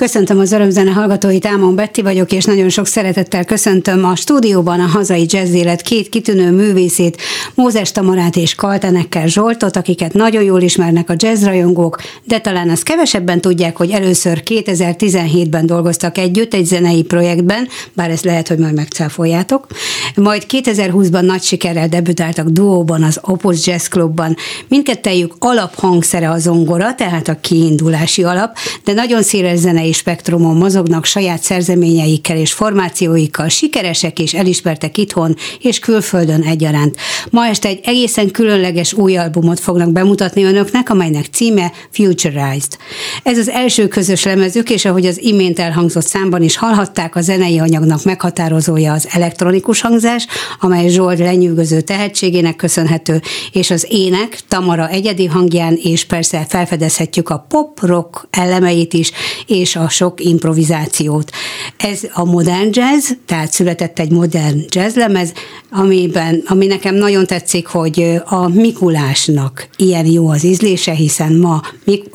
Köszöntöm az örömzene hallgatóit, Ámon Betti vagyok, és nagyon sok szeretettel köszöntöm a stúdióban a hazai jazz élet két kitűnő művészét, Mózes Tamarát és Kaltenekkel Zsoltot, akiket nagyon jól ismernek a jazzrajongók, de talán azt kevesebben tudják, hogy először 2017-ben dolgoztak együtt egy zenei projektben, bár ezt lehet, hogy majd megcáfoljátok. Majd 2020-ban nagy sikerrel debütáltak duóban az Opus Jazz Clubban. Mindkettejük alaphangszere a zongora, tehát a kiindulási alap, de nagyon széles zenei spektrumon mozognak saját szerzeményeikkel és formációikkal, sikeresek és elismertek itthon és külföldön egyaránt. Ma este egy egészen különleges új albumot fognak bemutatni önöknek, amelynek címe Futurized. Ez az első közös lemezük, és ahogy az imént elhangzott számban is hallhatták, a zenei anyagnak meghatározója az elektronikus hangzás, amely Zsolt lenyűgöző tehetségének köszönhető, és az ének Tamara egyedi hangján, és persze felfedezhetjük a pop-rock elemeit is, és a sok improvizációt. Ez a modern jazz, tehát született egy modern jazzlemez, amiben, ami nekem nagyon tetszik, hogy a Mikulásnak ilyen jó az ízlése, hiszen ma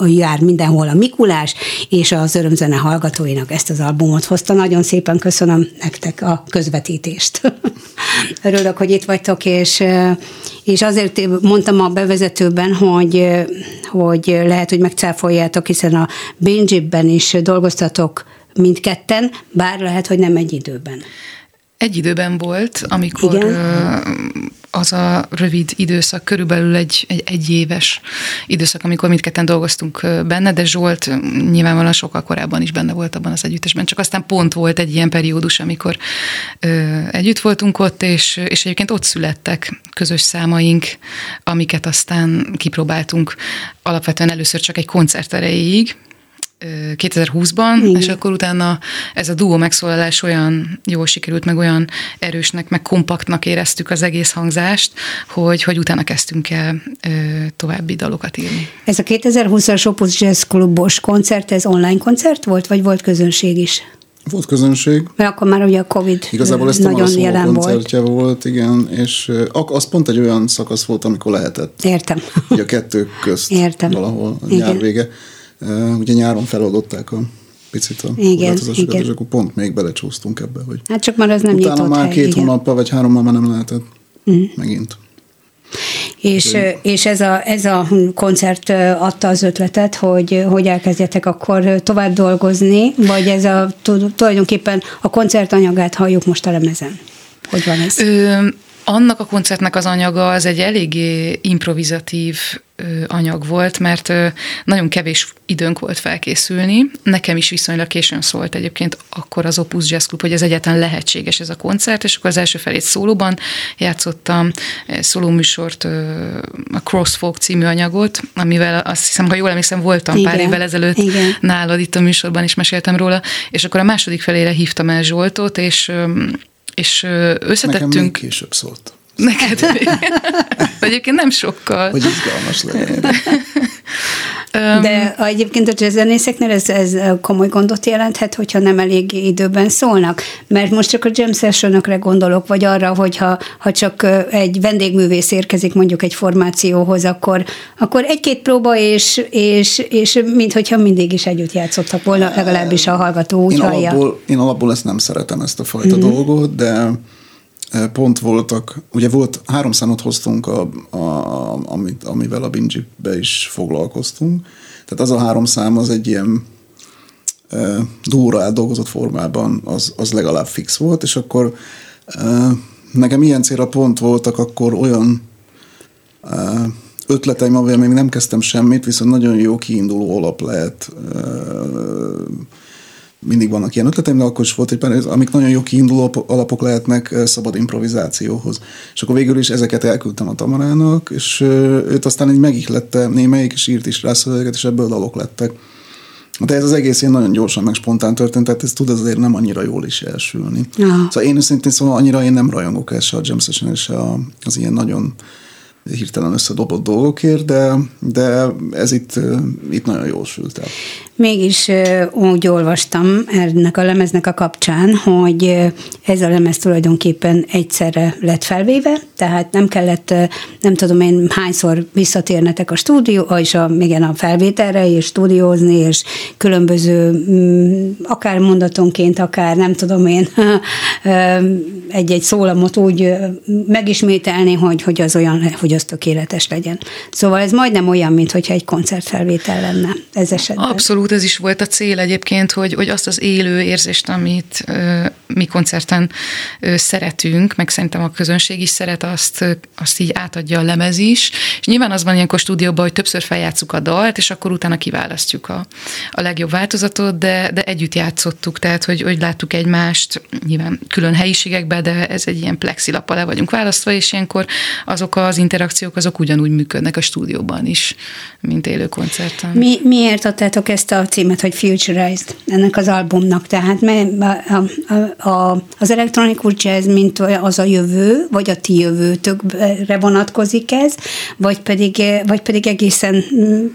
jár mindenhol a Mikulás, és az örömzene hallgatóinak ezt az albumot hozta. Nagyon szépen köszönöm nektek a közvetítést. Örülök, hogy itt vagytok, és, és azért mondtam a bevezetőben, hogy, hogy lehet, hogy megcáfoljátok, hiszen a Binge-ben is dolgoztatok mindketten, bár lehet, hogy nem egy időben. Egy időben volt, amikor Igen? Az a rövid időszak, körülbelül egy, egy egyéves időszak, amikor mindketten dolgoztunk benne, de Zsolt nyilvánvalóan sokkal korábban is benne volt abban az együttesben, csak aztán pont volt egy ilyen periódus, amikor ö, együtt voltunk ott, és, és egyébként ott születtek közös számaink, amiket aztán kipróbáltunk. Alapvetően először csak egy koncert erejéig, 2020-ban, Igen. és akkor utána ez a duó megszólalás olyan jól sikerült, meg olyan erősnek, meg kompaktnak éreztük az egész hangzást, hogy, hogy utána kezdtünk el ö, további dalokat írni. Ez a 2020-as Opus Jazz Klubos koncert, ez online koncert volt, vagy volt közönség is? Volt közönség. Mert akkor már ugye a Covid Igazából ez nagyon jelen koncertje volt. volt, igen, és az pont egy olyan szakasz volt, amikor lehetett. Értem. Ugye a kettő közt Értem. valahol a nyár vége. Ugye nyáron feloldották a picit a igen, igen. és akkor pont még belecsúsztunk ebbe, hogy hát csak már az nem utána már hely, két igen. hónappal vagy hárommal már nem lehetett uh-huh. megint. És, és ez, a, ez a koncert adta az ötletet, hogy, hogy elkezdjetek akkor tovább dolgozni, vagy ez a tulajdonképpen a koncert anyagát halljuk most a lemezen? Hogy van ez? Ö, annak a koncertnek az anyaga az egy eléggé improvizatív anyag volt, mert nagyon kevés időnk volt felkészülni. Nekem is viszonylag későn szólt egyébként akkor az Opus Jazz Club, hogy ez egyáltalán lehetséges ez a koncert, és akkor az első felét szólóban játszottam szólóműsort, a Crossfolk című anyagot, amivel azt hiszem, ha jól emlékszem, voltam Igen. pár évvel ezelőtt Igen. nálad itt a műsorban is meséltem róla, és akkor a második felére hívtam el Zsoltot, és és összetettünk... Nekem még később szólt. Neked Egyébként nem sokkal. Hogy izgalmas legyen. De egyébként a jazzzenészeknél ez, ez komoly gondot jelenthet, hogyha nem elég időben szólnak. Mert most csak a jam sessionokre gondolok, vagy arra, hogyha ha csak egy vendégművész érkezik mondjuk egy formációhoz, akkor, akkor egy-két próba, és, és, és minthogyha mindig is együtt játszottak volna, legalábbis a hallgató úgy én hallja. Alapból, én alapból ezt nem szeretem, ezt a fajta mm-hmm. dolgot, de pont voltak, ugye volt, három számot hoztunk, a, a, amit, amivel a Bingy-be is foglalkoztunk. Tehát az a három szám az egy ilyen e, dúra átdolgozott formában, az, az legalább fix volt, és akkor e, nekem ilyen célra pont voltak akkor olyan e, ötleteim, amivel még nem kezdtem semmit, viszont nagyon jó kiinduló alap lehet e, mindig vannak ilyen ötleteim, de akkor is volt egy pár, amik nagyon jó kiinduló alapok lehetnek szabad improvizációhoz. És akkor végül is ezeket elküldtem a Tamarának, és őt aztán így megihlette némelyik, és írt is rá szöveget, és ebből dalok lettek. De ez az egész ilyen nagyon gyorsan, meg spontán történt, tehát ez tud azért nem annyira jól is elsülni. Ja. Szóval én szintén szóval annyira én nem rajongok el se a jam session, se az ilyen nagyon hirtelen összedobott dolgokért, de, de ez itt, itt nagyon jól sült el. Mégis úgy olvastam ennek a lemeznek a kapcsán, hogy ez a lemez tulajdonképpen egyszerre lett felvéve, tehát nem kellett, nem tudom én hányszor visszatérnetek a stúdió, és a, igen, a felvételre, és stúdiózni, és különböző, mm, akár mondatonként, akár nem tudom én, egy-egy szólamot úgy megismételni, hogy, hogy az olyan, hogy az tökéletes legyen. Szóval ez majdnem olyan, mint hogyha egy koncertfelvétel lenne ez esetben. Abszolút, ez is volt a cél egyébként, hogy, hogy azt az élő érzést, amit ö, mi koncerten ö, szeretünk, meg szerintem a közönség is szeret, azt, azt így átadja a lemez is. És nyilván az van ilyenkor stúdióban, hogy többször feljátszuk a dalt, és akkor utána kiválasztjuk a, a legjobb változatot, de, de együtt játszottuk, tehát hogy, hogy láttuk egymást, nyilván külön helyiségekben, de ez egy ilyen plexilap le vagyunk választva, és ilyenkor azok az interakciók azok ugyanúgy működnek a stúdióban is, mint élő koncerten. Mi, miért adtátok ezt a címet, hogy Futurized ennek az albumnak? Tehát a, a, a, az elektronikus jazz, mint az a jövő, vagy a ti jövőtökre vonatkozik ez, vagy pedig, vagy pedig egészen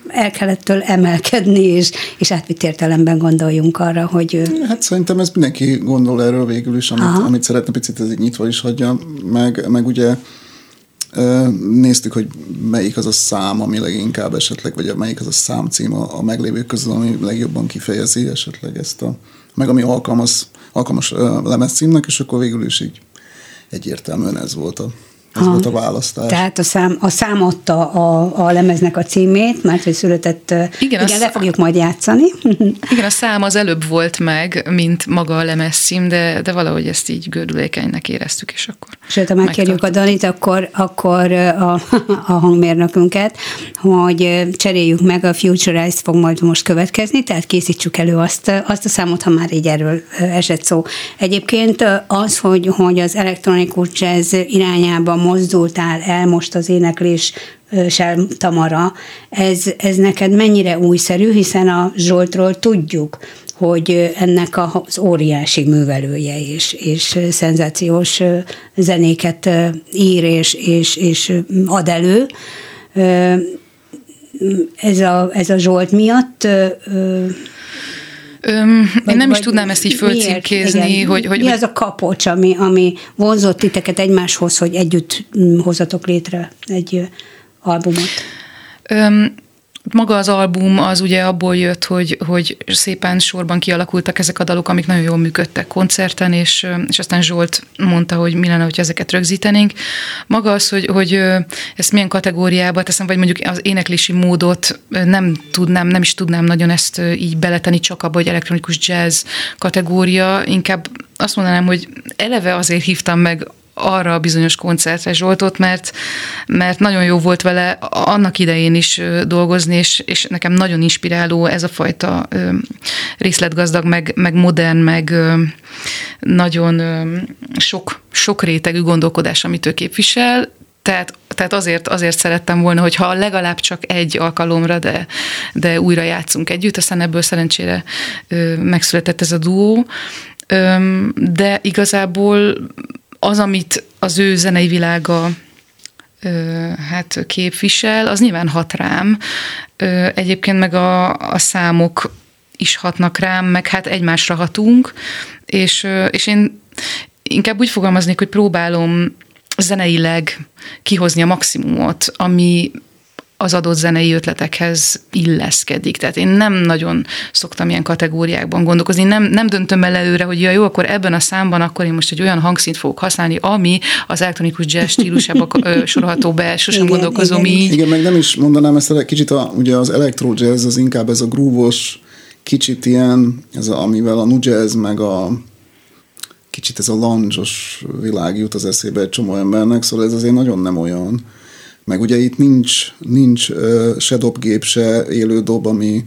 el kellettől emelkedni, és, és átvitt értelemben gondoljunk arra, hogy... Hát szerintem ez mindenki gondol erről végül is, amit, amit szeretne picit ez így nyitva is hagyja, meg, meg ugye Néztük, hogy melyik az a szám, ami leginkább esetleg, vagy melyik az a számcím a, a meglévők közül, ami legjobban kifejezi esetleg ezt a, meg ami alkalmas, alkalmas lemezcímnek, és akkor végül is így egyértelműen ez volt a, ez ha. volt a választás. Tehát a szám, a szám adta a, a lemeznek a címét, mert hogy született, igen, igen le fogjuk majd játszani. igen, a szám az előbb volt meg, mint maga a lemez cím, de, de valahogy ezt így gördülékenynek éreztük, és akkor Sőt, ha megkérjük a Danit, akkor, akkor a, a hangmérnökünket, hogy cseréljük meg, a Futurize fog majd most következni, tehát készítsük elő azt, azt a számot, ha már így erről esett szó. Egyébként az, hogy, hogy az elektronikus jazz irányába mozdultál el most az éneklés sem Tamara, ez, ez neked mennyire újszerű, hiszen a Zsoltról tudjuk, hogy ennek az óriási művelője és, és szenzációs zenéket ír és, és, és ad elő. Ez a, ez a Zsolt miatt Öm, vagy, én nem is tudnám ezt így fölcímkézni, hogy, hogy... Mi az a kapocs, ami, ami vonzott titeket egymáshoz, hogy együtt mm, hozatok létre egy albumot? Öm, maga az album az ugye abból jött, hogy, hogy szépen sorban kialakultak ezek a dalok, amik nagyon jól működtek koncerten, és, és aztán Zsolt mondta, hogy mi lenne, hogy ezeket rögzítenénk. Maga az, hogy, hogy ezt milyen kategóriába teszem, vagy mondjuk az éneklési módot nem tudnám, nem is tudnám nagyon ezt így beletenni csak abba, hogy elektronikus jazz kategória, inkább azt mondanám, hogy eleve azért hívtam meg arra a bizonyos koncertre Zsoltot, mert, mert nagyon jó volt vele annak idején is dolgozni, és, és nekem nagyon inspiráló ez a fajta részletgazdag, meg, meg modern, meg nagyon sok, sok rétegű gondolkodás, amit ő képvisel, tehát, tehát azért, azért szerettem volna, hogyha legalább csak egy alkalomra, de, de újra játszunk együtt, aztán ebből szerencsére ö, megszületett ez a duó. Ö, de igazából az, amit az ő zenei világa hát képvisel, az nyilván hat rám. Egyébként meg a, a számok is hatnak rám, meg hát egymásra hatunk, és, és én inkább úgy fogalmaznék, hogy próbálom zeneileg kihozni a maximumot, ami az adott zenei ötletekhez illeszkedik. Tehát én nem nagyon szoktam ilyen kategóriákban gondolkozni. Nem, nem döntöm el előre, hogy ja, jó, akkor ebben a számban akkor én most egy olyan hangszint fogok használni, ami az elektronikus jazz stílusába sorolható be, sosem igen, gondolkozom igen. így. Igen, meg nem is mondanám ezt a kicsit, a, ugye az electro jazz az inkább ez a grúvos, kicsit ilyen, ez a, amivel a nu jazz, meg a kicsit ez a landzsos világ jut az eszébe egy csomó embernek, szóval ez azért nagyon nem olyan. Meg ugye itt nincs, nincs se dobgép, se élő dob, ami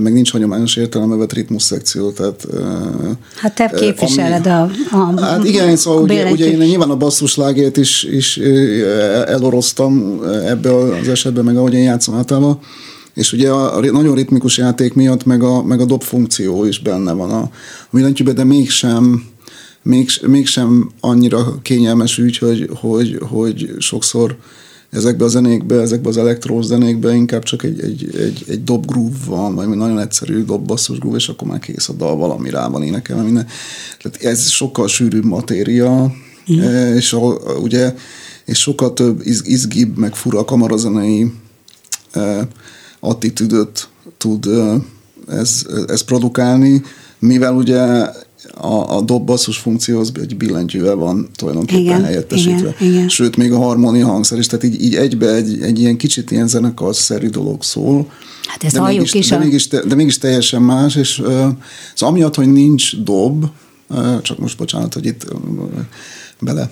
meg nincs hagyományos értelemben vett ritmus szekció, tehát... Hát te képviseled ami, a, a Hát igen, szóval ugye, ugye én nyilván a basszuslágét is, is eloroztam ebbe az esetben, meg ahogy én játszom általában, és ugye a nagyon ritmikus játék miatt meg a, meg a dob funkció is benne van a, a de mégsem még, mégsem annyira kényelmes ügy, hogy, hogy, hogy sokszor ezekbe a zenékbe, ezekbe az elektrós zenékbe inkább csak egy, egy, egy, egy dob groove van, vagy nagyon egyszerű dob basszus groove, és akkor már kész a dal, valami rá van énekelve, minden. Tehát ez sokkal sűrűbb matéria, mm. és a, ugye és sokkal több iz, izgibb, meg fura kamarazenei eh, attitűdöt tud eh, ez, ez produkálni, mivel ugye a, a dob-basszus funkció az egy billentyűvel van tulajdonképpen igen, helyettesítve. Igen, igen. Sőt, még a harmónia hangszer is, tehát így, így egybe egy, egy ilyen kicsit ilyen zenekarszerű dolog szól. Hát ezt de mégis, is. De, a... mégis, de mégis teljesen más, és uh, szóval amiatt, hogy nincs dob, uh, csak most bocsánat, hogy itt uh, bele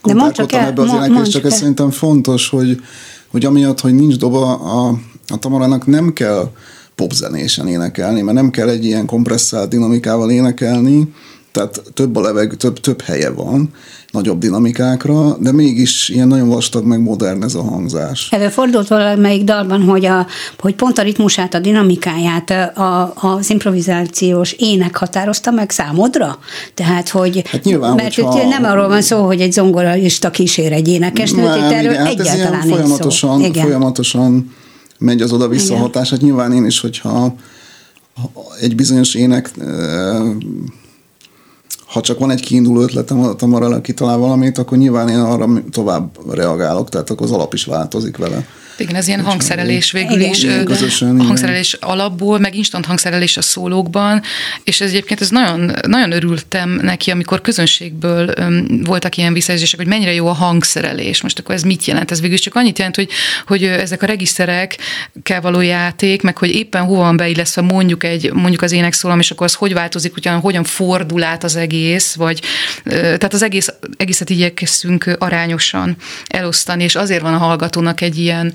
kompárkodtam ebbe az éneklés, csak ez szerintem fontos, hogy, hogy amiatt, hogy nincs doba, a, a Tamarának nem kell popzenésen énekelni, mert nem kell egy ilyen kompresszált dinamikával énekelni, tehát több a leveg, több, több helye van, nagyobb dinamikákra, de mégis ilyen nagyon vastag, meg modern ez a hangzás. Előfordult valamelyik dalban, hogy, a, hogy pont a ritmusát, a dinamikáját a, az improvizációs ének határozta meg számodra? Tehát, hogy hát nyilván, mert hogyha, nem arról van szó, hogy egy zongorista kísér egy énekesnőt, itt erről igen, hát egyáltalán ez ilyen folyamatosan, folyamatosan megy az oda-vissza hatás. Hát nyilván én is, hogyha egy bizonyos ének ha csak van egy kiinduló ötletem a Tamarral, kitalál valamit, akkor nyilván én arra tovább reagálok, tehát akkor az alap is változik vele. Igen, ez ilyen hangszerelés végül igen. is. Igen, közösen, hangszerelés igen. alapból, meg instant hangszerelés a szólókban, és ez egyébként ez nagyon, nagyon örültem neki, amikor közönségből um, voltak ilyen visszajelzések, hogy mennyire jó a hangszerelés. Most akkor ez mit jelent? Ez végül csak annyit jelent, hogy, hogy ezek a regiszterek kell való játék, meg hogy éppen hova van beillesztve mondjuk egy, mondjuk az énekszólam, és akkor az hogy változik, ugyan, hogyan fordul át az egész, vagy tehát az egész, egészet igyekeztünk arányosan elosztani, és azért van a hallgatónak egy ilyen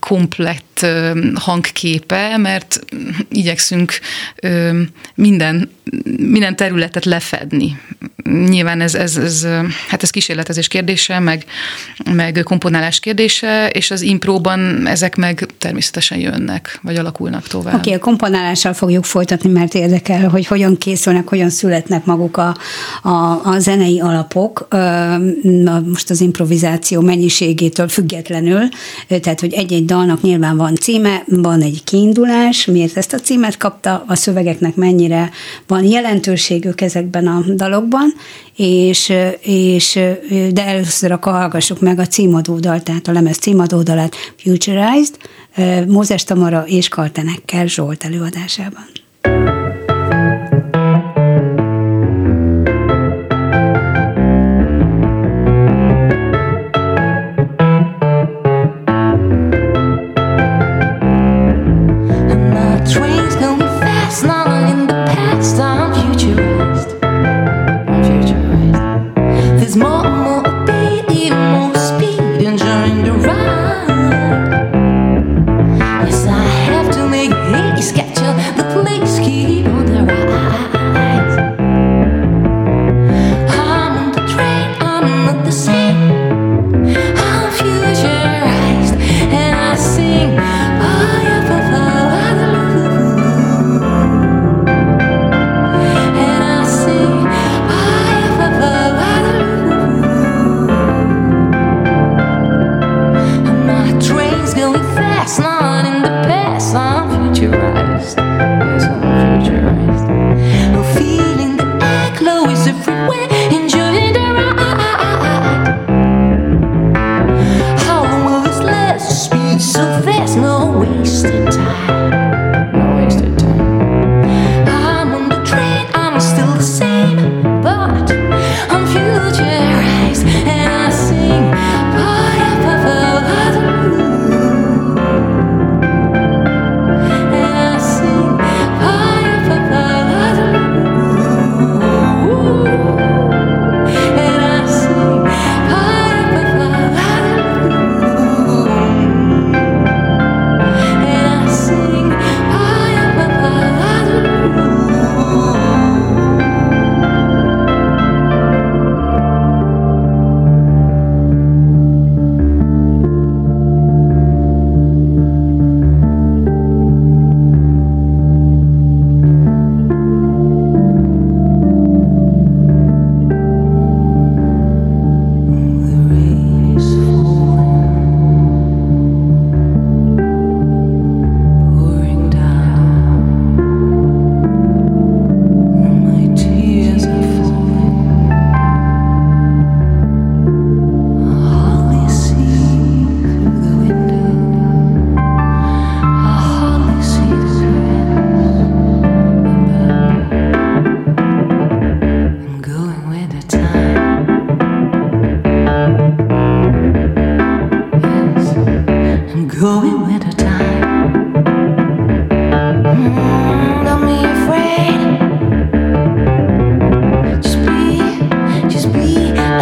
komplett hangképe, mert igyekszünk minden, minden területet lefedni. Nyilván ez, ez, ez, hát ez kísérletezés kérdése, meg, meg komponálás kérdése, és az impróban ezek meg természetesen jönnek, vagy alakulnak tovább. Oké, okay, a komponálással fogjuk folytatni, mert érdekel, hogy hogyan készülnek, hogyan születnek maguk a, a, a zenei alapok, most az improvizáció mennyiségétől függetlenül, tehát, hogy egy-egy dalnak nyilván van címe, van egy kiindulás, miért ezt a címet kapta, a szövegeknek mennyire van jelentőségük ezekben a dalokban, és, és de először akkor hallgassuk meg a címadódal, tehát a lemez címadódalát Futurized, Mózes Tamara és Kartenekkel Zsolt előadásában.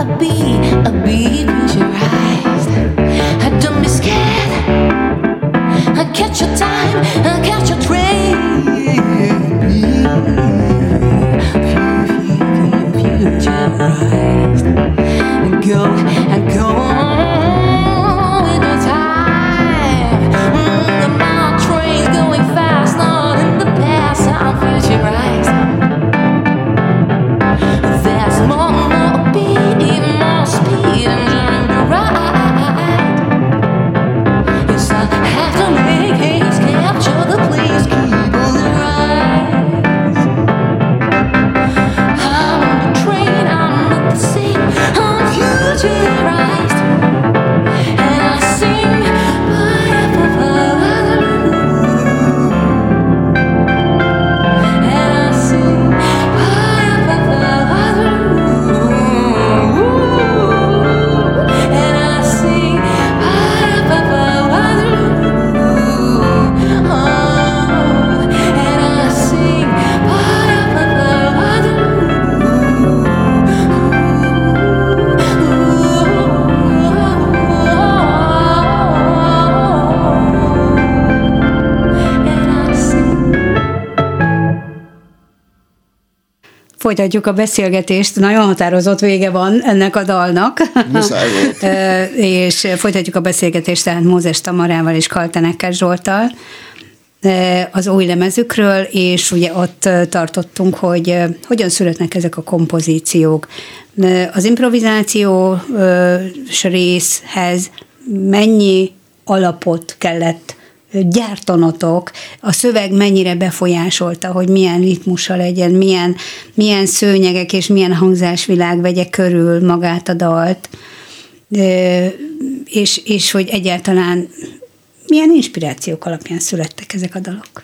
a bee, a bee. Folytatjuk a beszélgetést. Nagyon határozott vége van ennek a dalnak. és folytatjuk a beszélgetést tehát Mózes Tamarával és Kaltenekkel Zsoltal az új lemezükről, és ugye ott tartottunk, hogy hogyan születnek ezek a kompozíciók. Az improvizációs részhez mennyi alapot kellett gyártanotok, a szöveg mennyire befolyásolta, hogy milyen ritmusa legyen, milyen, milyen szőnyegek és milyen hangzásvilág vegye körül magát a dalt, és, és hogy egyáltalán milyen inspirációk alapján születtek ezek a dalok?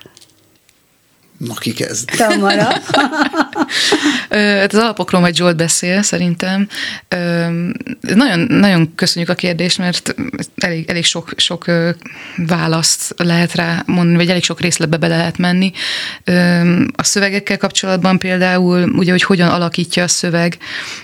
Na, ki kezd? Tamara. hát az alapokról majd Zsolt beszél, szerintem. Nagyon, nagyon köszönjük a kérdést, mert elég, elég sok, sok választ lehet rá mondani, vagy elég sok részletbe bele lehet menni. A szövegekkel kapcsolatban például, ugye, hogy hogyan alakítja a szöveg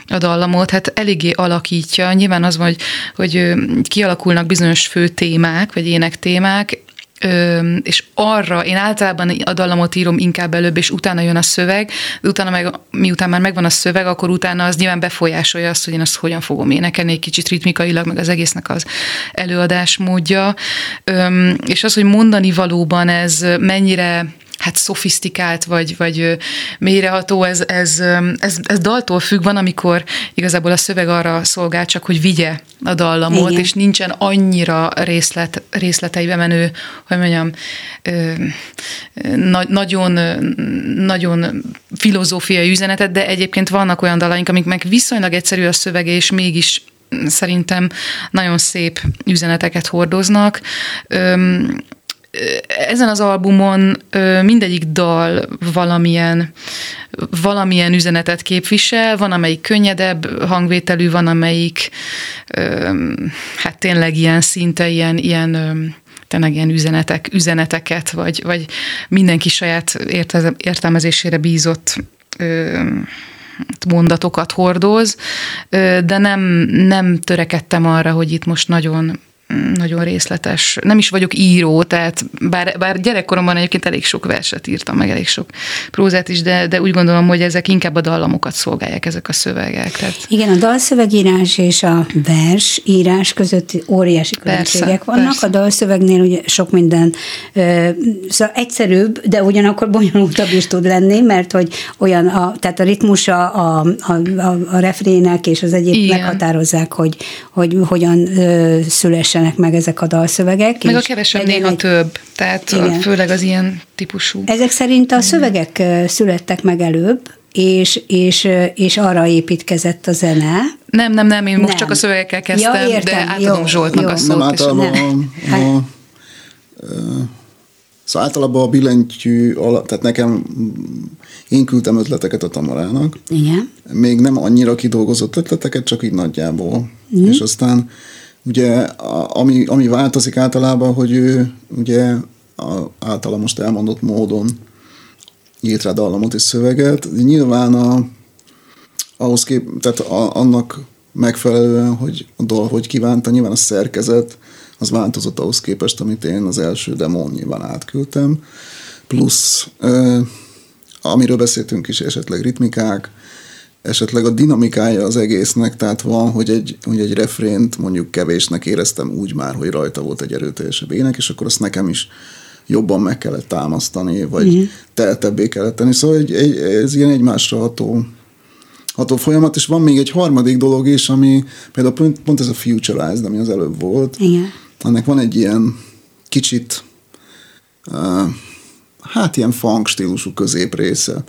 a dallamot, hát eléggé alakítja. Nyilván az van, hogy, hogy kialakulnak bizonyos fő témák, vagy ének témák, Ö, és arra én általában a dallamot írom inkább előbb, és utána jön a szöveg, de utána meg, miután már megvan a szöveg, akkor utána az nyilván befolyásolja azt, hogy én azt hogyan fogom énekelni, egy kicsit ritmikailag, meg az egésznek az előadás módja. Ö, és az, hogy mondani valóban ez mennyire hát szofisztikált, vagy, vagy mélyreható, ez, ez, ez, ez daltól függ, van, amikor igazából a szöveg arra szolgál csak, hogy vigye a dallamot, Igen. és nincsen annyira részlet, részleteibe menő, hogy mondjam, na, nagyon, nagyon filozófiai üzenetet, de egyébként vannak olyan dalaink, amik meg viszonylag egyszerű a szövege, és mégis szerintem nagyon szép üzeneteket hordoznak ezen az albumon mindegyik dal valamilyen, valamilyen üzenetet képvisel, van amelyik könnyedebb hangvételű, van amelyik hát tényleg ilyen szinte ilyen, ilyen tényleg ilyen üzenetek, üzeneteket, vagy, vagy mindenki saját értelmezésére bízott mondatokat hordoz, de nem, nem törekedtem arra, hogy itt most nagyon nagyon részletes. Nem is vagyok író, tehát bár, bár gyerekkoromban egyébként elég sok verset írtam, meg elég sok prózát is, de, de úgy gondolom, hogy ezek inkább a dallamokat szolgálják, ezek a szövegek. Tehát... Igen, a dalszövegírás és a vers írás között óriási különbségek persze, vannak. Persze. A dalszövegnél ugye sok minden ö, szóval egyszerűbb, de ugyanakkor bonyolultabb is tud lenni, mert hogy olyan, a, tehát a ritmusa a, a, a, a refrének és az egyéb Igen. meghatározzák, hogy, hogy hogyan ö, szüles szülessenek meg ezek a dalszövegek. Meg a kevesebb néha egy... több, tehát Igen. főleg az ilyen típusú. Ezek szerint a szövegek születtek meg előbb, és, és, és arra építkezett a zene. Nem, nem, nem, én most nem. csak a szövegekkel kezdtem, ja, értem, de átadom jó, Zsoltnak jó. a szót. Nem általában nem. A, a, Szóval általában a billentyű alatt, tehát nekem, én küldtem ötleteket a Tamarának. Igen. Még nem annyira kidolgozott ötleteket, csak így nagyjából. Mm. És aztán Ugye, ami, ami változik általában, hogy ő ugye a, általa most elmondott módon írt rá dallamot és szöveget. Nyilván a, ahhoz kép, tehát a, annak megfelelően, hogy a dal hogy kívánta, nyilván a szerkezet az változott ahhoz képest, amit én az első demón nyilván átküldtem. Plusz, ö, amiről beszéltünk is, esetleg ritmikák, esetleg a dinamikája az egésznek, tehát van, hogy egy, hogy egy refrént mondjuk kevésnek éreztem úgy már, hogy rajta volt egy erőteljesebb ének, és akkor azt nekem is jobban meg kellett támasztani, vagy mm. teltebbé kellett tenni. Szóval egy, egy, ez ilyen egymásra ható, ható folyamat, és van még egy harmadik dolog is, ami például pont, pont ez a Futurized, ami az előbb volt. Igen. Annak van egy ilyen kicsit uh, hát ilyen funk stílusú középrésze.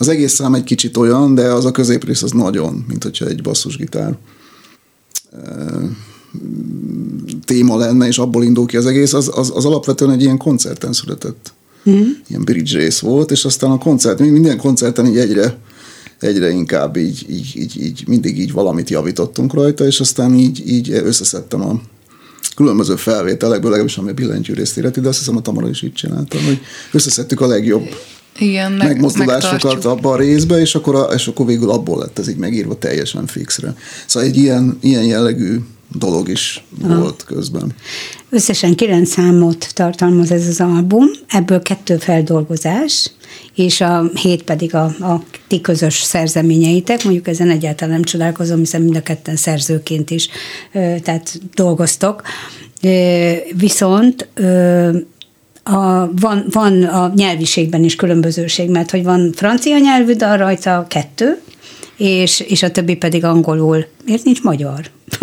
Az egész szám egy kicsit olyan, de az a középrész az nagyon, mint hogyha egy basszusgitár téma lenne, és abból indul ki az egész, az, az, az alapvetően egy ilyen koncerten született. Mm. Ilyen bridge rész volt, és aztán a koncert, minden koncerten így egyre, egyre inkább így, így, így, így, mindig így valamit javítottunk rajta, és aztán így, így összeszedtem a különböző felvételekből, legalábbis ami billentyűrészt illeti, de azt hiszem a Tamara is így csinálta, hogy összeszedtük a legjobb igen, meg, megmozdulásokat abban a részbe, és akkor, a, és akkor végül abból lett ez így megírva teljesen fixre. Szóval egy ilyen, ilyen jellegű dolog is Aha. volt közben. Összesen kilenc számot tartalmaz ez az album, ebből kettő feldolgozás, és a hét pedig a, a ti közös szerzeményeitek. Mondjuk ezen egyáltalán nem csodálkozom, hiszen mind a ketten szerzőként is tehát dolgoztok. Viszont a, van, van a nyelviségben is különbözőség, mert hogy van francia nyelvű dal rajta kettő, és, és a többi pedig angolul. Miért nincs magyar?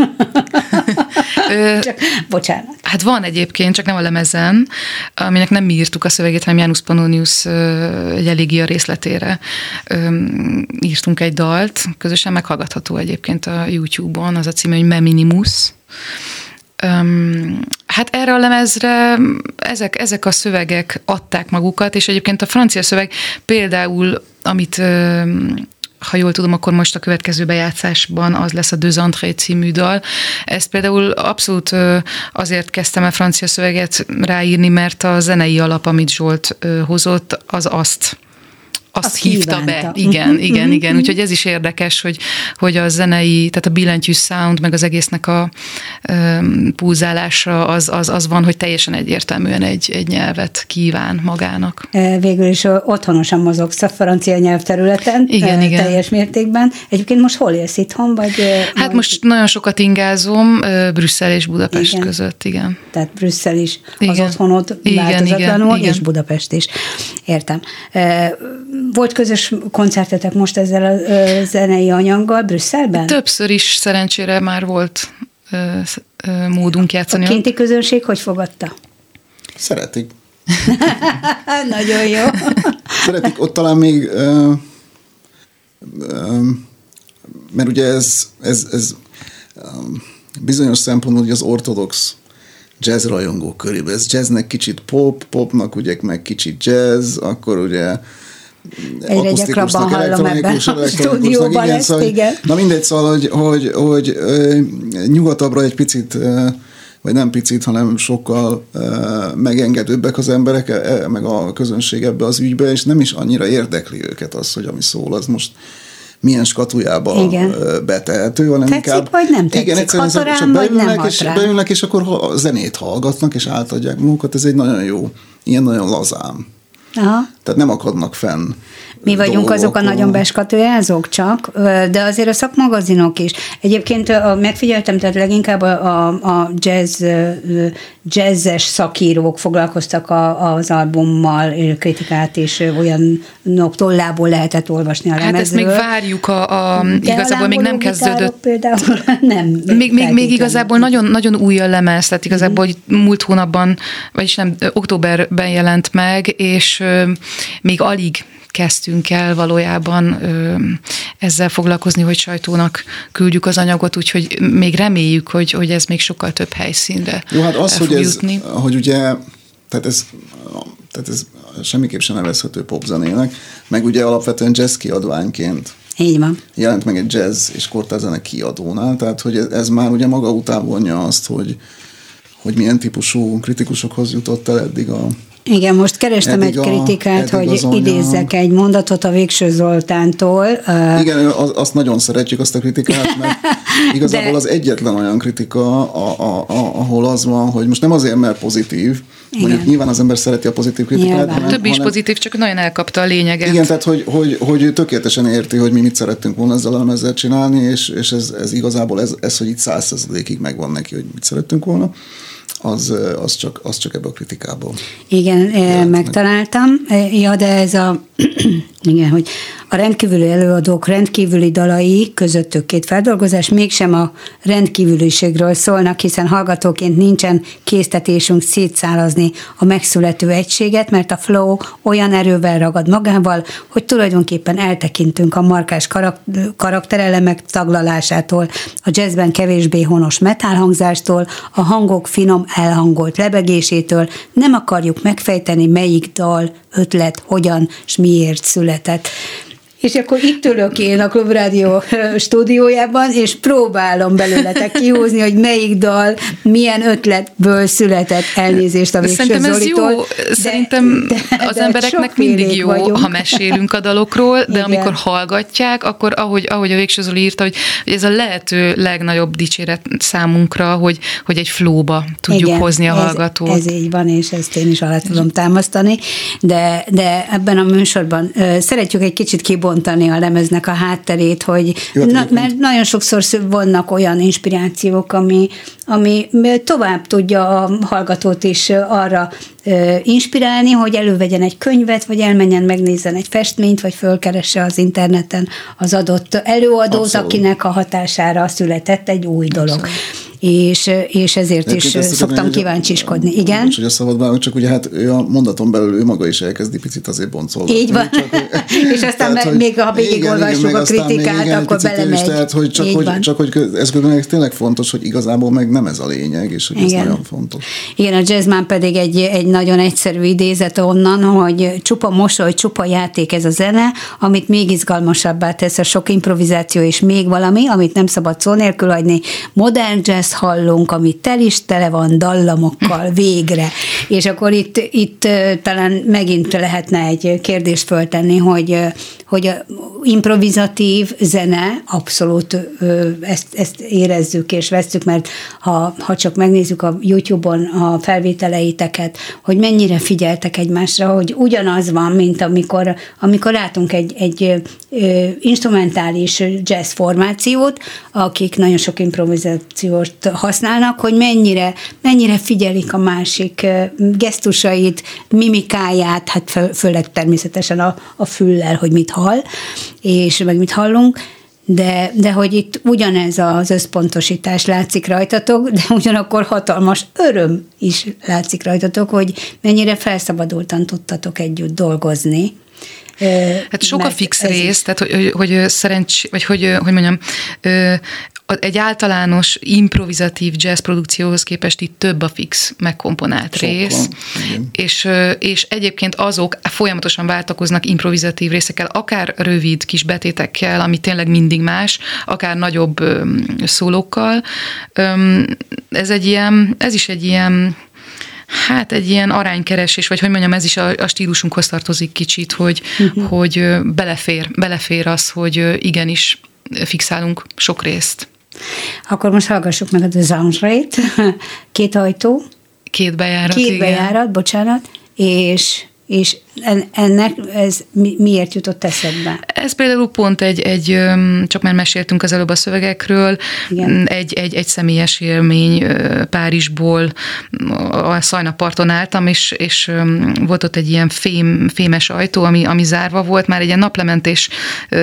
csak, bocsánat. Hát van egyébként, csak nem a lemezen, aminek nem mi írtuk a szövegét, hanem Janus Pannonius egy elégia részletére írtunk egy dalt, közösen meghallgatható egyébként a YouTube-on, az a címe, hogy Meminimus. Hát erre a lemezre ezek, ezek a szövegek adták magukat, és egyébként a francia szöveg például, amit ha jól tudom, akkor most a következő bejátszásban az lesz a Deux Entrées című dal. Ezt például abszolút azért kezdtem el francia szöveget ráírni, mert a zenei alap, amit Zsolt hozott, az azt azt, azt hívta kívánta. be. Igen, uh-huh, igen, uh-huh, igen. Mhm. Úgyhogy ez is érdekes, hogy, hogy a zenei, tehát a billentyű sound, meg az egésznek a um, pulzálása az, az, az van, hogy teljesen egyértelműen egy, egy nyelvet kíván magának. Végül is otthonosan mozogsz a francia nyelvterületen. Igen, igen. Teljes mértékben. Egyébként most hol élsz itthon? Vagy, hát vagy... most nagyon sokat ingázom Brüsszel és Budapest igen. között, igen. Tehát Brüsszel is igen. az otthonod igen, változatlanul, igen, igen. és Budapest is. Értem volt közös koncertetek most ezzel a zenei anyaggal Brüsszelben? Többször is szerencsére már volt módunk játszani. A kinti közönség hogy fogadta? Szeretik. Nagyon jó. Szeretik, ott talán még uh, uh, mert ugye ez, ez, ez bizonyos szempontból hogy az ortodox jazz rajongó körében. Ez jazznek kicsit pop, popnak ugye meg kicsit jazz, akkor ugye Egyre gyakrabban hallom ebben a stúdióban igen, ezt, szóval, igen. Na mindegy, szóval, hogy, hogy, hogy nyugatabbra egy picit vagy nem picit, hanem sokkal megengedőbbek az emberek, e, meg a közönség ebbe az ügybe, és nem is annyira érdekli őket az, hogy ami szól, az most milyen skatujába igen. betehető, hanem tetszik, inkább... vagy nem tetszik, igen, egyszerűen hat rám, csak beülnek, vagy nem és, beülnek, és akkor zenét hallgatnak, és átadják magukat, ez egy nagyon jó, ilyen nagyon lazám Aha. Tehát nem akadnak fenn mi vagyunk dolgok. azok a nagyon beskatujázók csak, de azért a szakmagazinok is. Egyébként megfigyeltem, tehát leginkább a, a, a jazz, jazzes szakírók foglalkoztak a, az albummal, kritikát is olyan tollából lehetett olvasni a lemezről. Hát ezt még várjuk, a, a, igazából még nem kezdődött. Például nem. Még, még, még igazából nagyon, nagyon új a lemez, tehát igazából mm. múlt hónapban, vagyis nem, októberben jelent meg, és még alig kezdtünk el valójában ö, ezzel foglalkozni, hogy sajtónak küldjük az anyagot, úgyhogy még reméljük, hogy, hogy ez még sokkal több helyszínre Jó, hát az, hogy ez, jutni. hogy ugye, tehát ez, tehát ez semmiképp sem nevezhető popzenének, meg ugye alapvetően jazz kiadványként így van. Jelent meg egy jazz és kortázene kiadónál, tehát hogy ez, ez már ugye maga után vonja azt, hogy, hogy milyen típusú kritikusokhoz jutott el eddig a, igen, most kerestem eddig egy kritikát, a, hogy azonja... idézzek egy mondatot a Végső Zoltántól. Igen, azt nagyon szeretjük, azt a kritikát, mert igazából De... az egyetlen olyan kritika, a, a, a, ahol az van, hogy most nem azért, mert pozitív, igen. mondjuk nyilván az ember szereti a pozitív kritikát. Hanem, Több is hanem, pozitív, csak nagyon elkapta a lényeget. Igen, tehát hogy, hogy, hogy tökéletesen érti, hogy mi mit szerettünk volna ezzel a lemezzel csinálni, és, és ez, ez igazából ez, ez, hogy itt százszerzadékig megvan neki, hogy mit szerettünk volna az, az, csak, az csak ebbe a kritikából. Igen, megtaláltam. Ja, de ez a, igen, hogy a rendkívüli előadók rendkívüli dalai közöttük két feldolgozás mégsem a rendkívüliségről szólnak, hiszen hallgatóként nincsen késztetésünk szétszálazni a megszülető egységet, mert a flow olyan erővel ragad magával, hogy tulajdonképpen eltekintünk a markás karak- karakterelemek taglalásától, a jazzben kevésbé honos metálhangzástól, a hangok finom elhangolt lebegésétől, nem akarjuk megfejteni, melyik dal, ötlet, hogyan és miért született. És akkor itt ülök én a Klubrádió stúdiójában, és próbálom belőletek kihúzni, hogy melyik dal milyen ötletből született elnézést a végső Szerintem ez Zolitól. jó. De, Szerintem de, az de embereknek mindig jó, vagyunk. ha mesélünk a dalokról, de Igen. amikor hallgatják, akkor ahogy, ahogy a végső Zoli írta, hogy, hogy ez a lehető legnagyobb dicséret számunkra, hogy, hogy egy flóba tudjuk Igen, hozni a ez, hallgatót. Ez így van, és ezt én is alá tudom támasztani, de, de ebben a műsorban szeretjük egy kicsit kibontani kibontani a lemeznek a hátterét, hogy na, mert nagyon sokszor vannak olyan inspirációk, ami, ami tovább tudja a hallgatót is arra inspirálni, hogy elővegyen egy könyvet, vagy elmenjen, megnézzen egy festményt, vagy fölkeresse az interneten az adott előadót, Abszolút. akinek a hatására született egy új dolog. Abszolút és, és ezért is szoktam kíváncsiskodni. Igen? Most, hogy a szabad csak ugye hát ő a mondaton belül ő maga is elkezdi picit azért boncolgatni. Így van. Csak, és aztán tehát, hogy, még ha végigolvassuk a kritikát, igen, akkor belemegy. Is, tehát, hogy csak, hogy, csak hogy ez tényleg fontos, hogy igazából meg nem ez a lényeg, és hogy igen. ez nagyon fontos. Igen, a jazzman pedig egy, egy nagyon egyszerű idézet onnan, hogy csupa mosoly, csupa játék ez a zene, amit még izgalmasabbá tesz a sok improvizáció, és még valami, amit nem szabad szó nélkül hagyni. Modern jazz hallunk, ami tel is tele van dallamokkal végre. És akkor itt, itt talán megint lehetne egy kérdést föltenni, hogy, hogy a improvizatív zene, abszolút ezt, ezt érezzük és vesztük, mert ha, ha csak megnézzük a YouTube-on a felvételeiteket, hogy mennyire figyeltek egymásra, hogy ugyanaz van, mint amikor, amikor látunk egy, egy instrumentális jazz formációt, akik nagyon sok improvizációt használnak, hogy mennyire, mennyire figyelik a másik gesztusait, mimikáját, hát fő, főleg természetesen a, a füllel, hogy mit hall, és meg mit hallunk, de, de hogy itt ugyanez az összpontosítás látszik rajtatok, de ugyanakkor hatalmas öröm is látszik rajtatok, hogy mennyire felszabadultan tudtatok együtt dolgozni. Hát sok a fix rész, tehát hogy, hogy, hogy szerencs, vagy hogy, hogy mondjam, egy általános improvizatív jazz produkcióhoz képest itt több a fix megkomponált Sok rész, és, és egyébként azok folyamatosan váltakoznak improvizatív részekkel, akár rövid kis betétekkel, ami tényleg mindig más, akár nagyobb szólókkal. Ez egy ilyen, ez is egy ilyen Hát egy ilyen aránykeresés, vagy hogy mondjam, ez is a, a stílusunkhoz tartozik kicsit, hogy, uh-huh. hogy belefér, belefér az, hogy igenis fixálunk sok részt. Akkor most hallgassuk meg a The két ajtó. Két bejárat, Két igen. bejárat, bocsánat, és és ennek ez miért jutott eszedbe? Ez például pont egy, egy csak már meséltünk az előbb a szövegekről, Igen. egy, egy, egy személyes élmény Párizsból a Szajnaparton álltam, és, és volt ott egy ilyen fém, fémes ajtó, ami, ami zárva volt, már egy ilyen naplementés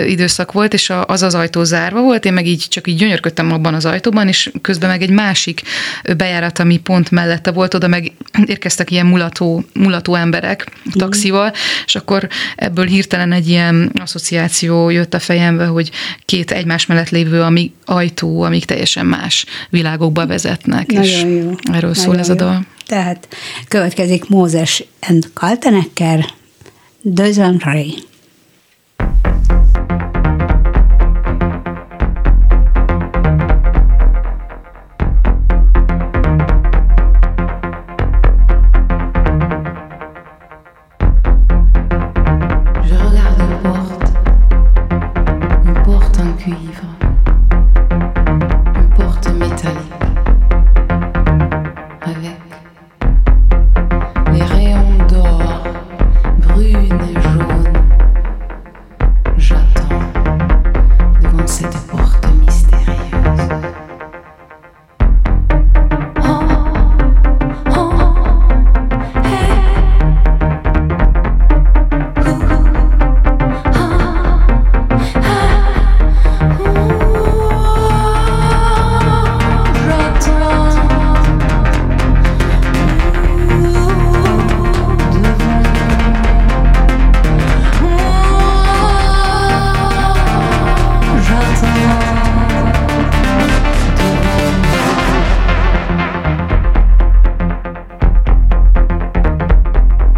időszak volt, és az az ajtó zárva volt, én meg így csak így gyönyörködtem abban az ajtóban, és közben meg egy másik bejárat, ami pont mellette volt, oda meg érkeztek ilyen mulató, mulató emberek, taxival, és akkor ebből hirtelen egy ilyen asszociáció jött a fejembe, hogy két egymás mellett lévő ami ajtó, amik teljesen más világokba vezetnek. Nagyon és jó. Erről Nagyon szól ez a dal. Tehát következik Mózes and Kaltenecker, Dözan Ray.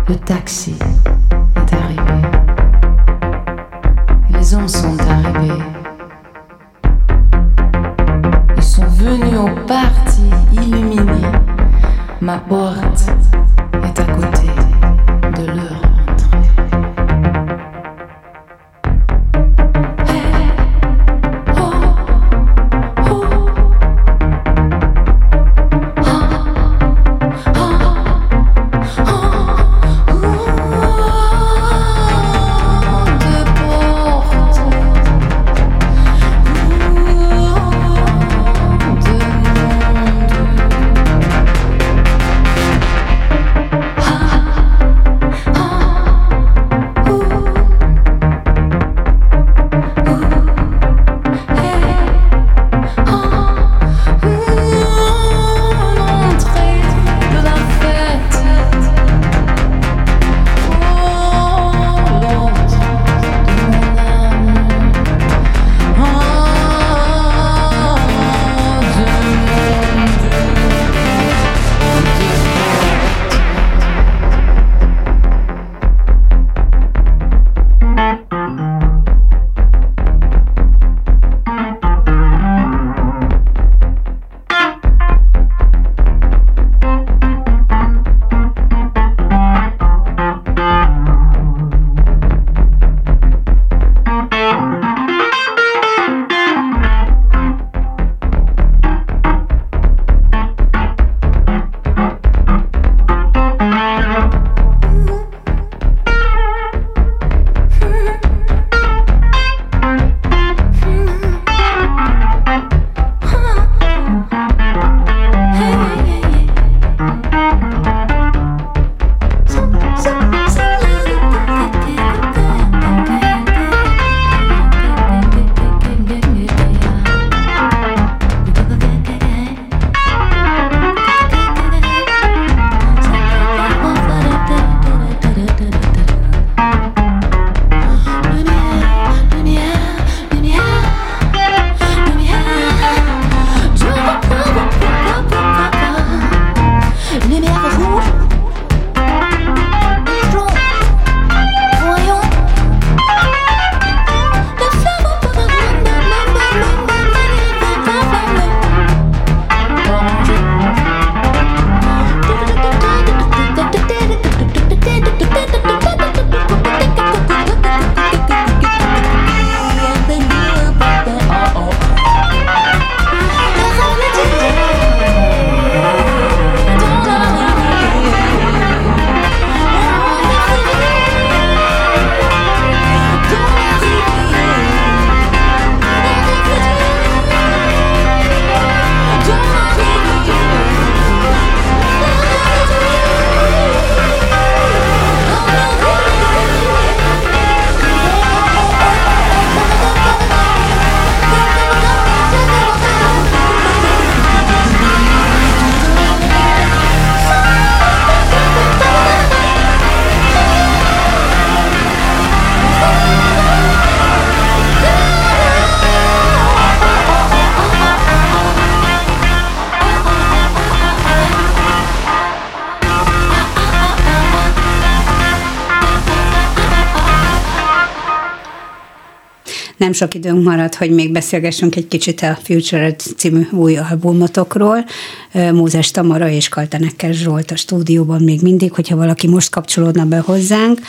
le taxi. Nem sok időnk maradt, hogy még beszélgessünk egy kicsit a Future című új albumotokról. Mózes Tamara és Kaltenekker Zsolt a stúdióban még mindig, hogyha valaki most kapcsolódna be hozzánk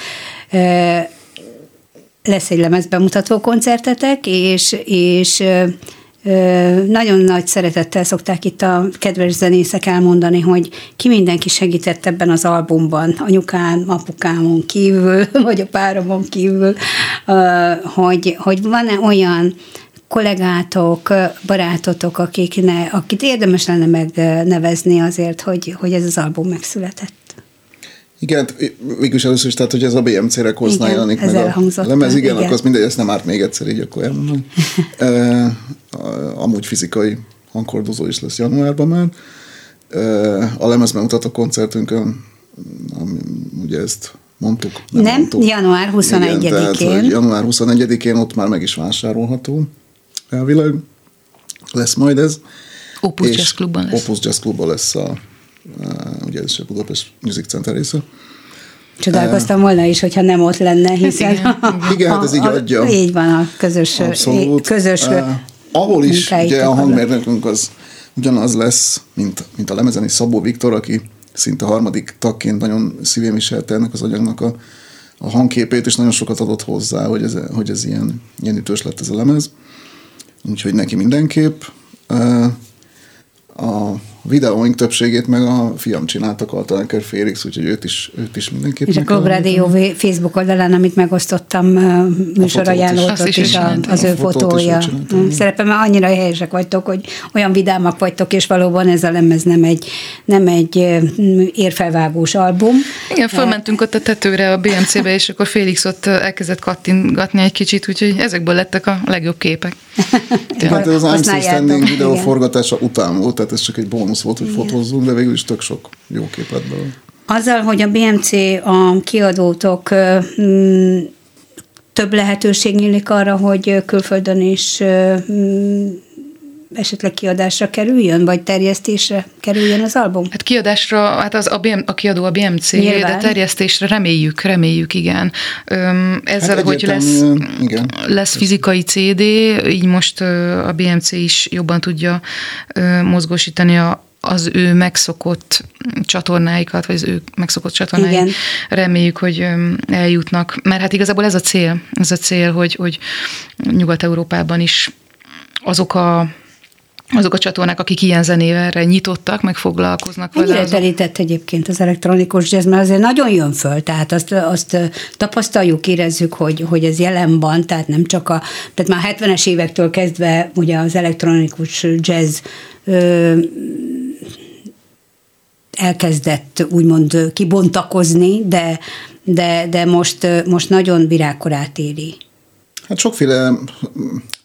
lesz egy lemezbemutató koncertetek, és, és nagyon nagy szeretettel szokták itt a kedves zenészek elmondani, hogy ki mindenki segített ebben az albumban, anyukám, apukámon kívül, vagy a páromon kívül, hogy, hogy van-e olyan kollégátok, barátotok, akikne, akit érdemes lenne megnevezni azért, hogy, hogy ez az album megszületett. Igen, végülis először is, tehát, hogy ez a BMC-re hozzá jelenik meg a lemez, igen, igen, akkor az mindegy, ezt nem árt még egyszer, így akkor elmondom. e, amúgy fizikai hangkordozó is lesz januárban már. E, a lemezben mutat a koncertünkön, ami, ugye ezt mondtuk. Nem, nem mondtuk. január 21-én. Igen, tehát, január 21-én ott már meg is vásárolható elvileg. Lesz majd ez. Opus Jazz Clubban lesz. Opus Jazz Clubban lesz a, ugye ez is a Budapest Music Center része. Csodálkoztam volna is, hogyha nem ott lenne, hiszen... Igen, a, igen hát ez így adja. A, így van, a közös, Abszolút. közös uh, Ahol is ugye a hangmérnökünk az ugyanaz lesz, mint, mint a lemezeni Szabó Viktor, aki szinte harmadik tagként nagyon szívén viselte ennek az anyagnak a, a hangképét, és nagyon sokat adott hozzá, hogy ez, hogy ez ilyen, ilyen ütős lett ez a lemez. Úgyhogy neki mindenképp. A videóink többségét meg a fiam csináltak, Altanáker Félix, úgyhogy őt is, őt is mindenképpen. És a Klubrádió Facebook oldalán, amit megosztottam műsorajánlótot is, is a, az ő fotója. Mm, Szerepem, mert annyira helyesek vagytok, hogy olyan vidámak vagytok, és valóban ez a lemez nem egy, nem egy érfelvágós album. Igen, fölmentünk ott a tetőre a BMC-be, és akkor Félix ott elkezdett kattingatni egy kicsit, úgyhogy ezekből lettek a legjobb képek. Hát ez az I'm Standing videó forgatása után volt, tehát ez csak egy bónusz volt, hogy fotózzunk, de végül is tök sok jó képet belőle. Azzal, hogy a BMC a kiadótok mm, több lehetőség nyílik arra, hogy külföldön is mm, esetleg kiadásra kerüljön, vagy terjesztésre kerüljön az album? Hát kiadásra, hát az a, BM, a kiadó a BMC, Nyilván. de terjesztésre reméljük, reméljük, igen. Öm, ezzel, hát hogy lesz, igen. lesz fizikai CD, így most a BMC is jobban tudja mozgósítani a, az ő megszokott csatornáikat, vagy az ő megszokott csatornáik, Igen. reméljük, hogy eljutnak. Mert hát igazából ez a cél, ez a cél, hogy, hogy Nyugat-Európában is azok a azok a csatornák, akik ilyen zenével nyitottak, meg foglalkoznak vele. Mennyire terített egyébként az elektronikus jazz, mert azért nagyon jön föl, tehát azt, azt tapasztaljuk, érezzük, hogy, hogy ez jelen van, tehát nem csak a, tehát már 70-es évektől kezdve ugye az elektronikus jazz ö, elkezdett úgymond kibontakozni, de, de, de most, most nagyon virágkorát éri. Hát sokféle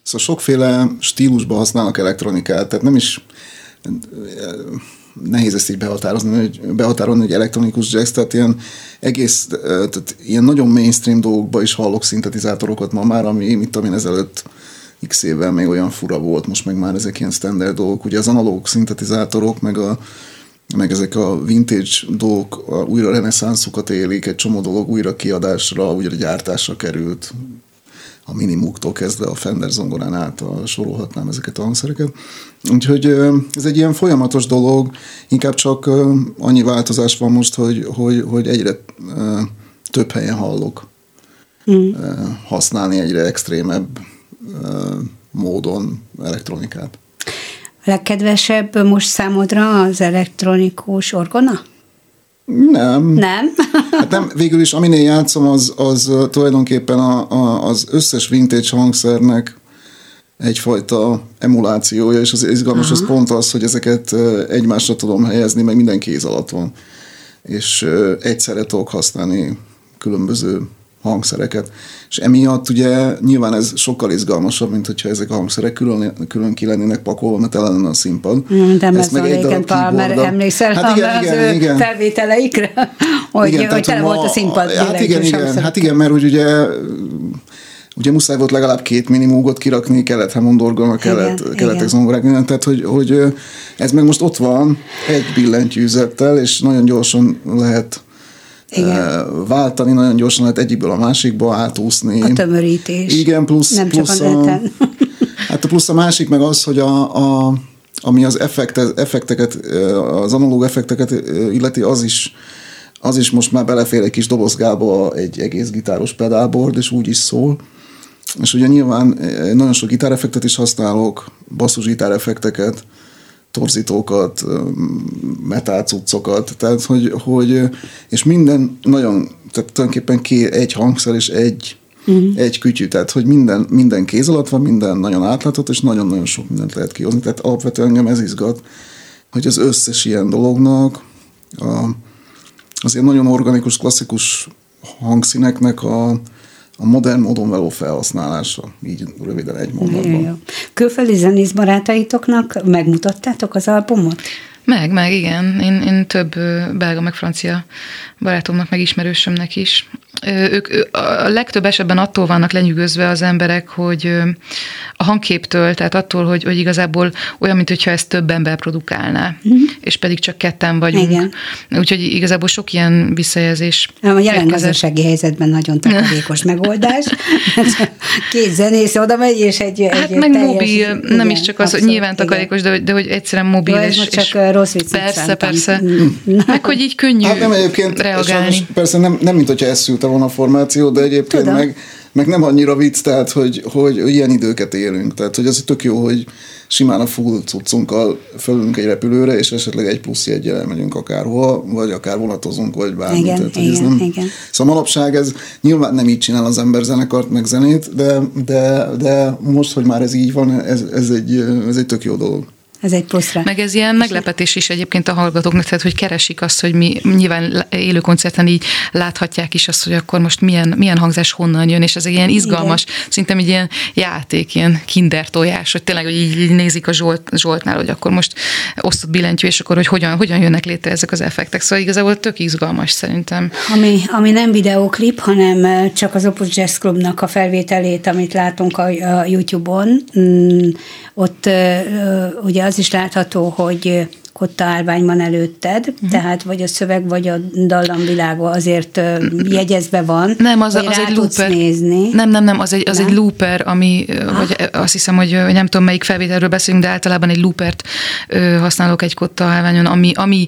Szóval sokféle stílusban használnak elektronikát, tehát nem is nehéz ezt így behatározni, hogy behatárolni, hogy elektronikus jazz, tehát ilyen egész, tehát ilyen nagyon mainstream dolgokban is hallok szintetizátorokat ma már, ami, mit tudom én, ezelőtt x évvel még olyan fura volt, most meg már ezek ilyen standard dolgok. Ugye az analóg szintetizátorok, meg a meg ezek a vintage dolgok a újra reneszánszukat élik, egy csomó dolog újra kiadásra, újra gyártásra került, a minimuktól kezdve a Fender zongorán át sorolhatnám ezeket a hangszereket. Úgyhogy ez egy ilyen folyamatos dolog, inkább csak annyi változás van most, hogy, hogy, hogy egyre több helyen hallok mm. használni egyre extrémebb módon elektronikát. A legkedvesebb most számodra az elektronikus orgona? Nem. Nem? hát nem, végül is aminél játszom, az, az tulajdonképpen a, a, az összes vintage hangszernek egyfajta emulációja, és az izgalmas Aha. az pont az, hogy ezeket egymásra tudom helyezni, meg minden kéz alatt van. És egyszerre tudok használni különböző hangszereket. És emiatt ugye nyilván ez sokkal izgalmasabb, mint hogyha ezek a hangszerek külön, külön ki lennének pakolva, mert tele lenne a színpad. Mm, de ez meg egy darab mert emlékszel hát igen, az igen, igen. felvételeikre, hogy, igen, hogy tele ma, volt a színpad. Hát igen, igen, hát igen, mert úgy ugye ugye muszáj volt legalább két minimúgot kirakni, kellett Hammond kellett, igen, kellettek zongorák, minden, tehát hogy, hogy ez meg most ott van egy billentyűzettel, és nagyon gyorsan lehet igen. váltani, nagyon gyorsan lehet egyikből a másikba átúszni. A tömörítés. Igen, plusz, Nem plusz csak a, a Hát a plusz a másik meg az, hogy a, a ami az effekt, effekteket, az analóg effekteket illeti, az is, az is most már belefér egy kis dobozgába egy egész gitáros pedálbord, és úgy is szól. És ugye nyilván nagyon sok gitáreffektet is használok, basszus gitáreffekteket, torzítókat, metál cuccokat, tehát hogy, hogy, és minden nagyon, tehát tulajdonképpen ké, egy hangszer és egy, uh-huh. egy kütyű, tehát hogy minden, minden kéz alatt van, minden nagyon átlátható, és nagyon-nagyon sok mindent lehet kihozni, tehát alapvetően engem ez izgat, hogy az összes ilyen dolognak a, az ilyen nagyon organikus, klasszikus hangszíneknek a, a modern módon való felhasználása, így röviden egy mondatban. Külföldi zenész barátaitoknak megmutattátok az albumot? Meg, meg, igen. Én, én több belga, meg francia barátomnak, meg ismerősömnek is. Ők a legtöbb esetben attól vannak lenyűgözve az emberek, hogy a hangképtől, tehát attól, hogy, hogy igazából olyan, mintha ezt több ember produkálná, mm. és pedig csak ketten vagyunk. Igen. Úgyhogy igazából sok ilyen visszajelzés. A jelen gazdasági helyzetben nagyon takarékos megoldás. Két zenész oda megy, és egy, hát egy meg teljes, mobil, igen, nem is csak az, hogy nyilván takarékos, de, de hogy egyszerűen mobil. Jó, ez és, csak és rossz vicc Persze, persze. meg hogy így könnyű hát nem egyébként, reagálni. persze nem, nem mint hogyha ezt volna a formáció, de egyébként Tudom. meg meg nem annyira vicc, tehát hogy, hogy ilyen időket élünk. Tehát, hogy ez tök jó, hogy simán a full cuccunkkal fölünk egy repülőre, és esetleg egy plusz jegyel elmegyünk akárhol, vagy akár vonatozunk, vagy bármi. Igen, Tehát, igen, ez nem... igen. Szóval manapság ez nyilván nem így csinál az ember zenekart, meg zenét, de, de, de most, hogy már ez így van, ez, ez, egy, ez egy tök jó dolog ez egy plusz rá. Meg ez ilyen meglepetés is egyébként a hallgatóknak, tehát hogy keresik azt, hogy mi nyilván élő koncerten így láthatják is azt, hogy akkor most milyen, milyen hangzás honnan jön, és ez egy ilyen izgalmas, Igen. szinte egy ilyen játék, ilyen kinder tojás, hogy tényleg hogy így, így nézik a Zsolt, Zsoltnál, hogy akkor most osztott billentyű, és akkor hogy hogyan, hogyan jönnek létre ezek az effektek. Szóval igazából tök izgalmas szerintem. Ami, ami nem videóklip, hanem csak az Opus Jazz Clubnak a felvételét, amit látunk a, a YouTube-on, mm, ott ugye az is látható, hogy kotta állvány van előtted, uh-huh. tehát vagy a szöveg, vagy a dallamvilága azért jegyezve van. Nem, az, az egy looper. Nézni. Nem, nem, nem, az egy, az nem? egy looper, ami, ah. vagy azt hiszem, hogy nem tudom, melyik felvételről beszélünk, de általában egy loopert használok egy kotta állványon, ami, ami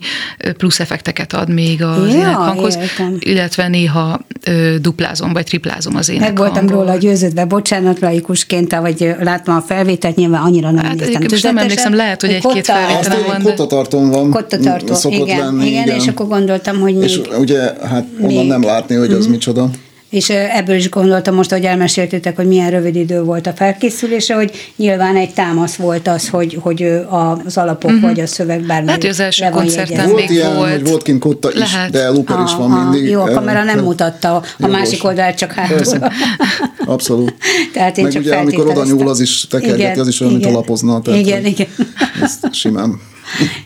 plusz effekteket ad még az ja, énekhanghoz, értem. illetve néha duplázom, vagy triplázom az énekhanghoz. Meg voltam róla győződve, bocsánat, laikusként, vagy láttam a felvételt, nyilván annyira nem hát, néztem. Nem emlékszem, lehet, hogy egy-két felvételem van. De kottatartón van. Kottatartó, szokott igen, lenni. Igen, igen, és akkor gondoltam, hogy még... És ugye, hát onnan nem látni, hogy az uh-huh. micsoda. És ebből is gondoltam most, hogy elmeséltétek, hogy milyen rövid idő volt a felkészülése, hogy nyilván egy támasz volt az, hogy, hogy az alapok uh-huh. vagy a szöveg bármi. Hát, az első koncerten volt ilyen, volt. hogy volt kint kotta is, Lehet. de looper is van mindig. Jó, a kamera nem mutatta, a Jogos. másik oldalt csak hátul. Abszolút. Tehát én Meg csak ugye, amikor oda nyúl, az is tekergeti, az is olyan, mint alapozna. Tehát, igen, igen. Ezt simán.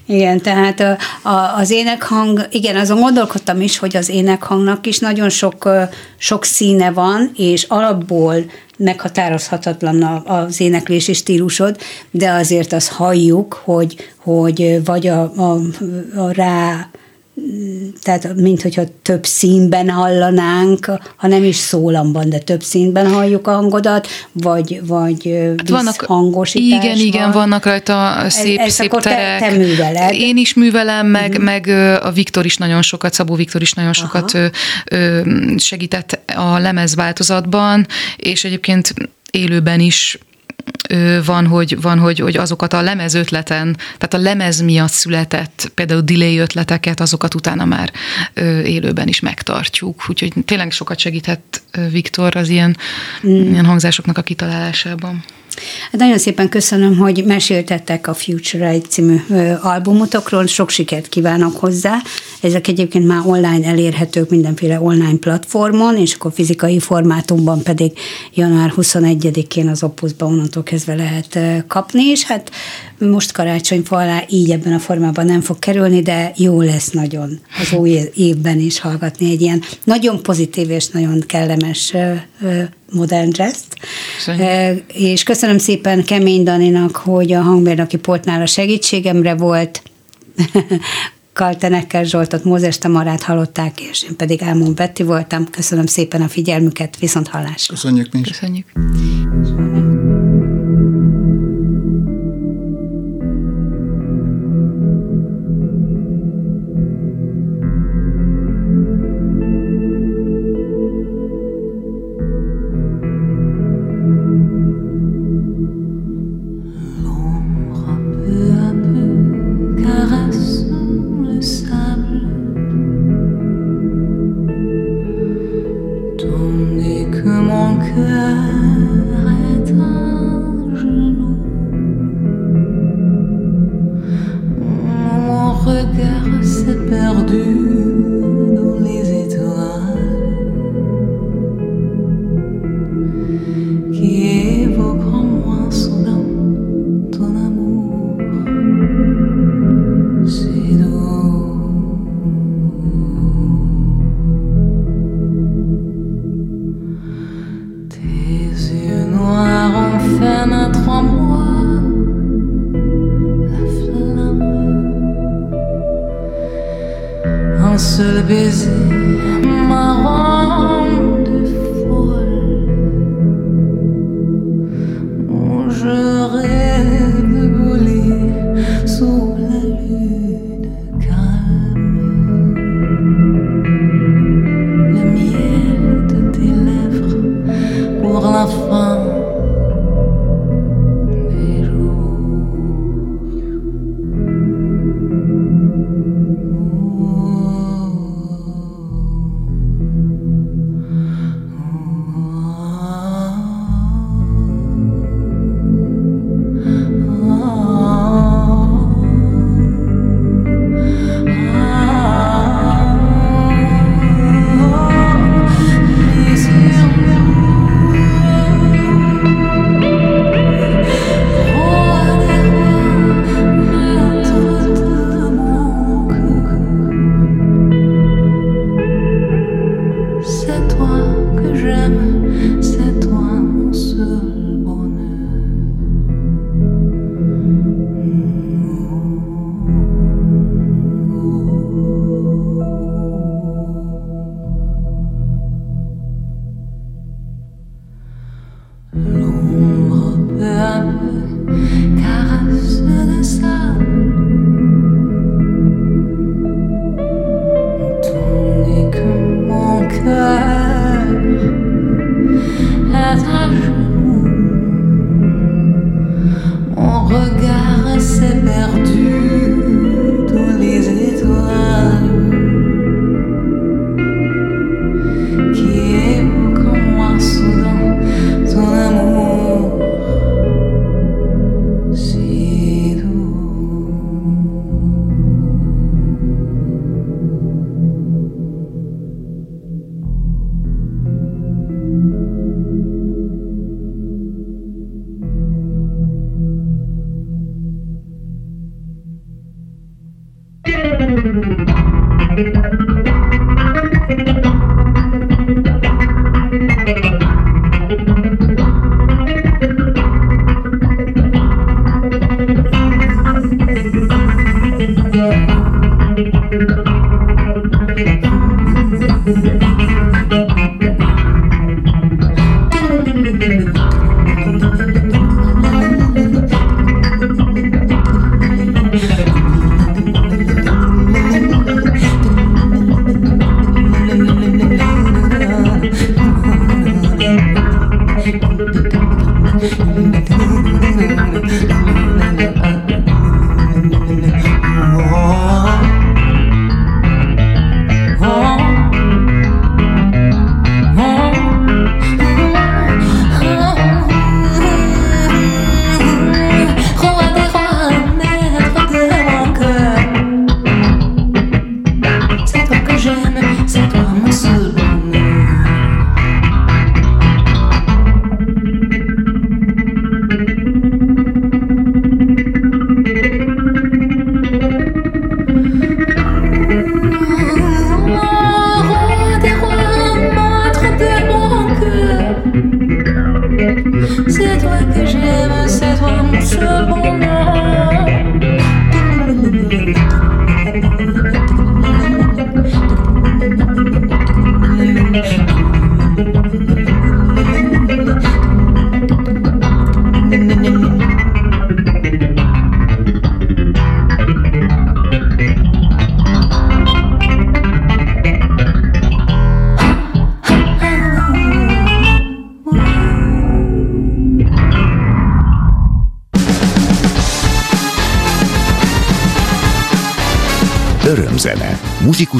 Igen, tehát a, az énekhang, igen, azon gondolkodtam is, hogy az énekhangnak is nagyon sok, sok színe van, és alapból meghatározhatatlan az éneklési stílusod, de azért azt halljuk, hogy, hogy vagy a, a, a rá tehát mint hogyha több színben hallanánk, ha nem is szólamban, de több színben halljuk a hangodat, vagy, vagy hát vannak, hangosítás Igen, igen, vannak rajta szép, ez, szép terek. Te, te műveled. Én is művelem, meg, mm. meg a Viktor is nagyon sokat, Szabó Viktor is nagyon sokat Aha. segített a lemezváltozatban, és egyébként élőben is van, hogy, van hogy, hogy azokat a lemez ötleten, tehát a lemez miatt született például delay ötleteket, azokat utána már élőben is megtartjuk. Úgyhogy tényleg sokat segített Viktor az ilyen, mm. ilyen hangzásoknak a kitalálásában. Hát nagyon szépen köszönöm, hogy meséltettek a Future Right című albumotokról, sok sikert kívánok hozzá. Ezek egyébként már online elérhetők mindenféle online platformon, és akkor fizikai formátumban pedig január 21-én az Opusba onnantól kezdve lehet kapni, és hát most karácsonyfa alá így ebben a formában nem fog kerülni, de jó lesz nagyon az új évben is hallgatni egy ilyen nagyon pozitív és nagyon kellemes modern jazz És köszönöm szépen Kemény Daninak, hogy a hangmérnöki portnál a segítségemre volt. Kaltenekkel Zsoltot, Mózes Tamarát hallották, és én pedig Álmon Betty voltam. Köszönöm szépen a figyelmüket, viszont hallásra. Köszönjük mi is. Köszönjük. Elena.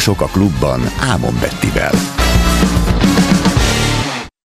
Muzsikusok a klubban Bettivel.